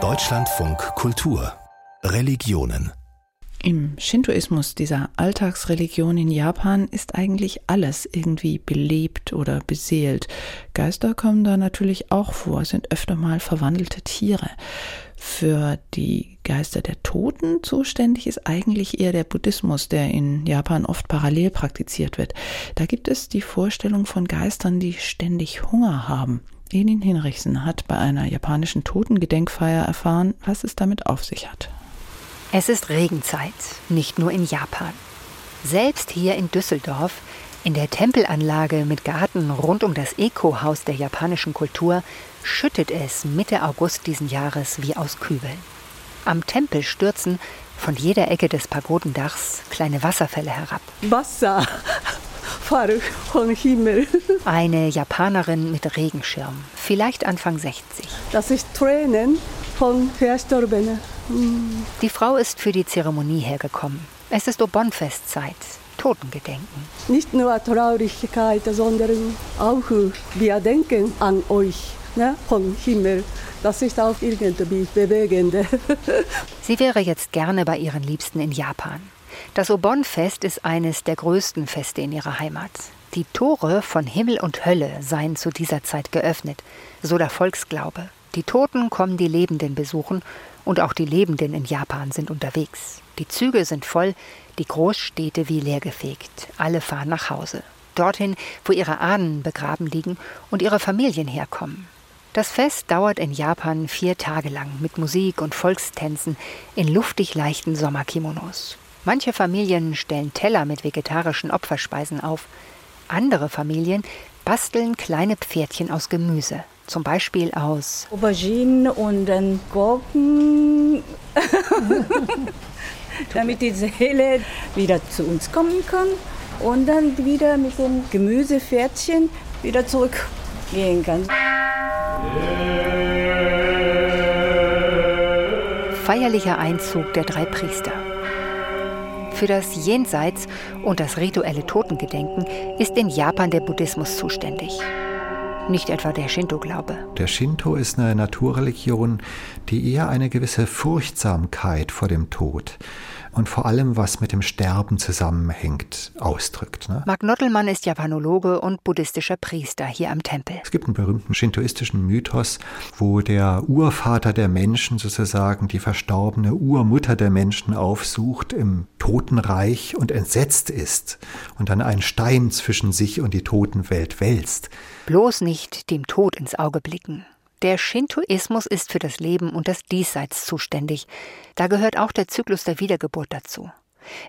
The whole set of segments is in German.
Deutschlandfunk Kultur Religionen im Shintoismus, dieser Alltagsreligion in Japan, ist eigentlich alles irgendwie belebt oder beseelt. Geister kommen da natürlich auch vor, sind öfter mal verwandelte Tiere. Für die Geister der Toten zuständig ist eigentlich eher der Buddhismus, der in Japan oft parallel praktiziert wird. Da gibt es die Vorstellung von Geistern, die ständig Hunger haben. Elin Hinrichsen hat bei einer japanischen Totengedenkfeier erfahren, was es damit auf sich hat. Es ist Regenzeit, nicht nur in Japan. Selbst hier in Düsseldorf, in der Tempelanlage mit Garten rund um das Eco-Haus der japanischen Kultur, schüttet es Mitte August diesen Jahres wie aus Kübeln. Am Tempel stürzen von jeder Ecke des Pagodendachs kleine Wasserfälle herab. Wasser vom Himmel. Eine Japanerin mit Regenschirm, vielleicht Anfang 60. Das ist Tränen von Verstorbenen. Die Frau ist für die Zeremonie hergekommen. Es ist Obon-Festzeit, Totengedenken. Nicht nur Traurigkeit, sondern auch wir denken an euch ne, vom Himmel. Das ist auch irgendwie bewegend. Sie wäre jetzt gerne bei ihren Liebsten in Japan. Das Obon-Fest ist eines der größten Feste in ihrer Heimat. Die Tore von Himmel und Hölle seien zu dieser Zeit geöffnet, so der Volksglaube. Die Toten kommen die Lebenden besuchen und auch die Lebenden in Japan sind unterwegs. Die Züge sind voll, die Großstädte wie leergefegt. Alle fahren nach Hause. Dorthin, wo ihre Ahnen begraben liegen und ihre Familien herkommen. Das Fest dauert in Japan vier Tage lang mit Musik und Volkstänzen in luftig leichten Sommerkimonos. Manche Familien stellen Teller mit vegetarischen Opferspeisen auf. Andere Familien basteln kleine Pferdchen aus Gemüse zum Beispiel aus Auberginen und dann Gurken, damit die Seele wieder zu uns kommen kann und dann wieder mit dem Gemüsepferdchen wieder zurückgehen kann. Feierlicher Einzug der drei Priester. Für das Jenseits und das rituelle Totengedenken ist in Japan der Buddhismus zuständig nicht etwa der Shinto-Glaube. Der Shinto ist eine Naturreligion, die eher eine gewisse Furchtsamkeit vor dem Tod und vor allem, was mit dem Sterben zusammenhängt, ausdrückt. Ne? Mark Nottelmann ist Japanologe und buddhistischer Priester hier am Tempel. Es gibt einen berühmten shintoistischen Mythos, wo der Urvater der Menschen sozusagen die verstorbene Urmutter der Menschen aufsucht im Totenreich und entsetzt ist und dann einen Stein zwischen sich und die Totenwelt wälzt. Bloß nicht dem Tod ins Auge blicken. Der Shintoismus ist für das Leben und das Diesseits zuständig. Da gehört auch der Zyklus der Wiedergeburt dazu.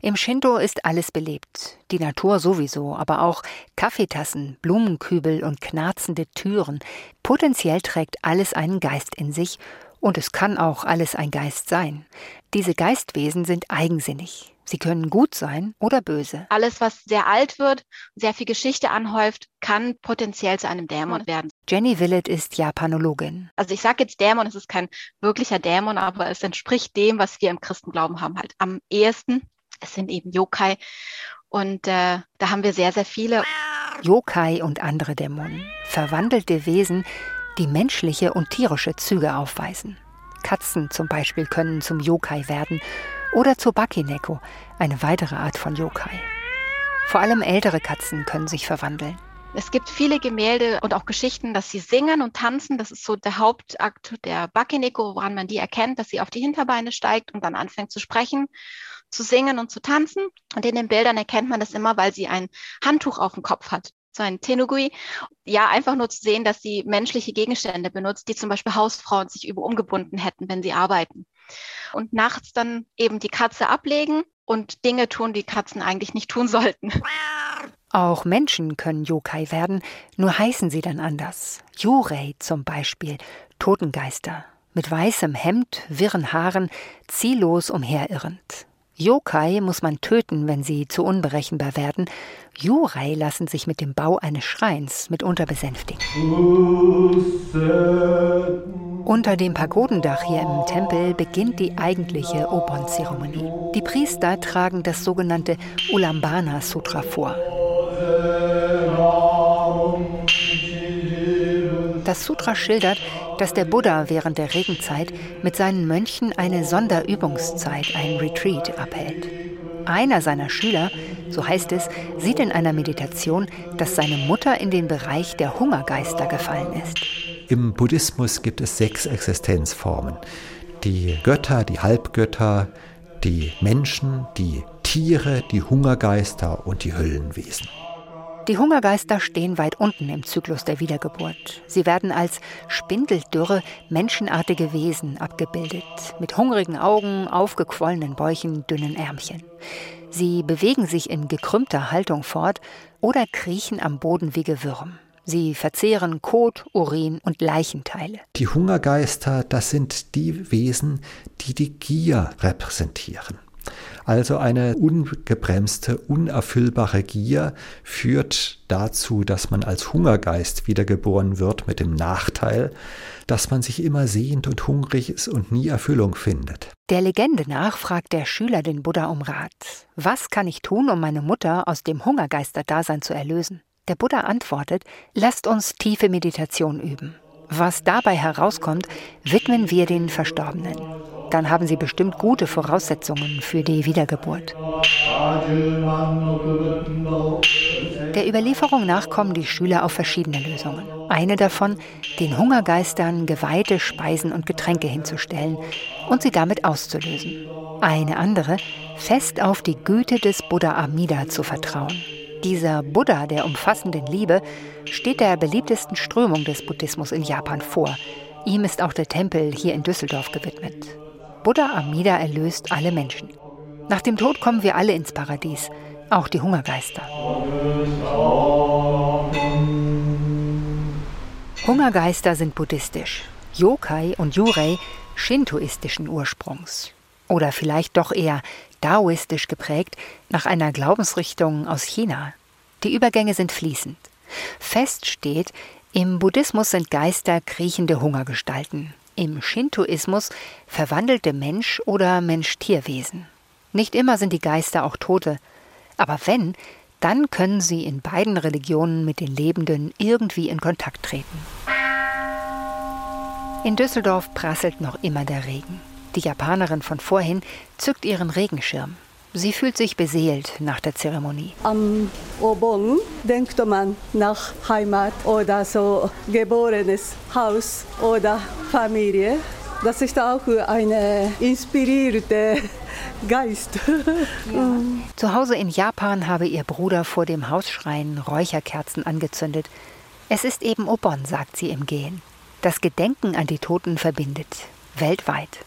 Im Shinto ist alles belebt, die Natur sowieso, aber auch Kaffeetassen, Blumenkübel und knarzende Türen. Potenziell trägt alles einen Geist in sich und es kann auch alles ein Geist sein. Diese Geistwesen sind eigensinnig. Sie können gut sein oder böse. Alles, was sehr alt wird, sehr viel Geschichte anhäuft, kann potenziell zu einem Dämon werden. Jenny Willett ist Japanologin. Also ich sage jetzt Dämon, es ist kein wirklicher Dämon, aber es entspricht dem, was wir im Christenglauben haben, halt am ehesten. Es sind eben Yokai und äh, da haben wir sehr, sehr viele. Yokai und andere Dämonen, verwandelte Wesen, die menschliche und tierische Züge aufweisen. Katzen zum Beispiel können zum Yokai werden oder zur Bakineko, eine weitere Art von Yokai. Vor allem ältere Katzen können sich verwandeln. Es gibt viele Gemälde und auch Geschichten, dass sie singen und tanzen. Das ist so der Hauptakt der Bakineko, woran man die erkennt, dass sie auf die Hinterbeine steigt und dann anfängt zu sprechen, zu singen und zu tanzen. Und in den Bildern erkennt man das immer, weil sie ein Handtuch auf dem Kopf hat so ein Tenugui. Ja, einfach nur zu sehen, dass sie menschliche Gegenstände benutzt, die zum Beispiel Hausfrauen sich über umgebunden hätten, wenn sie arbeiten und nachts dann eben die Katze ablegen und Dinge tun, die Katzen eigentlich nicht tun sollten. Auch Menschen können Yokai werden, nur heißen sie dann anders. Yurei zum Beispiel, Totengeister, mit weißem Hemd, wirren Haaren, ziellos umherirrend. Yokai muss man töten, wenn sie zu unberechenbar werden. Jurei lassen sich mit dem Bau eines Schreins mitunter besänftigen. Unter dem Pagodendach hier im Tempel beginnt die eigentliche Obon-Zeremonie. Die Priester tragen das sogenannte Ulambana Sutra vor. Das Sutra schildert, dass der Buddha während der Regenzeit mit seinen Mönchen eine Sonderübungszeit, ein Retreat, abhält. Einer seiner Schüler, so heißt es, sieht in einer Meditation, dass seine Mutter in den Bereich der Hungergeister gefallen ist. Im Buddhismus gibt es sechs Existenzformen. Die Götter, die Halbgötter, die Menschen, die Tiere, die Hungergeister und die Höllenwesen. Die Hungergeister stehen weit unten im Zyklus der Wiedergeburt. Sie werden als spindeldürre, menschenartige Wesen abgebildet, mit hungrigen Augen, aufgequollenen Bäuchen, dünnen Ärmchen. Sie bewegen sich in gekrümmter Haltung fort oder kriechen am Boden wie Gewürm. Sie verzehren Kot, Urin und Leichenteile. Die Hungergeister, das sind die Wesen, die die Gier repräsentieren. Also eine ungebremste, unerfüllbare Gier führt dazu, dass man als Hungergeist wiedergeboren wird mit dem Nachteil, dass man sich immer sehnt und hungrig ist und nie Erfüllung findet. Der Legende nach fragt der Schüler den Buddha um Rat. Was kann ich tun, um meine Mutter aus dem Hungergeisterdasein zu erlösen? Der Buddha antwortet, lasst uns tiefe Meditation üben. Was dabei herauskommt, widmen wir den Verstorbenen dann haben sie bestimmt gute Voraussetzungen für die Wiedergeburt. Der Überlieferung nach kommen die Schüler auf verschiedene Lösungen. Eine davon, den Hungergeistern geweihte Speisen und Getränke hinzustellen und sie damit auszulösen. Eine andere, fest auf die Güte des Buddha Amida zu vertrauen. Dieser Buddha der umfassenden Liebe steht der beliebtesten Strömung des Buddhismus in Japan vor. Ihm ist auch der Tempel hier in Düsseldorf gewidmet. Buddha Amida erlöst alle Menschen. Nach dem Tod kommen wir alle ins Paradies, auch die Hungergeister. Hungergeister sind buddhistisch, Yokai und Yurei shintoistischen Ursprungs. Oder vielleicht doch eher daoistisch geprägt nach einer Glaubensrichtung aus China. Die Übergänge sind fließend. Fest steht, im Buddhismus sind Geister kriechende Hungergestalten, im Shintoismus verwandelte Mensch- oder Mensch-Tierwesen. Nicht immer sind die Geister auch Tote, aber wenn, dann können sie in beiden Religionen mit den Lebenden irgendwie in Kontakt treten. In Düsseldorf prasselt noch immer der Regen. Die Japanerin von vorhin zückt ihren Regenschirm. Sie fühlt sich beseelt nach der Zeremonie. Am Obon denkt man nach Heimat oder so geborenes Haus oder Familie. Das ist auch eine inspirierte Geist. Ja. Zu Hause in Japan habe ihr Bruder vor dem Hausschrein Räucherkerzen angezündet. Es ist eben Obon, sagt sie im Gehen. Das Gedenken an die Toten verbindet. Weltweit.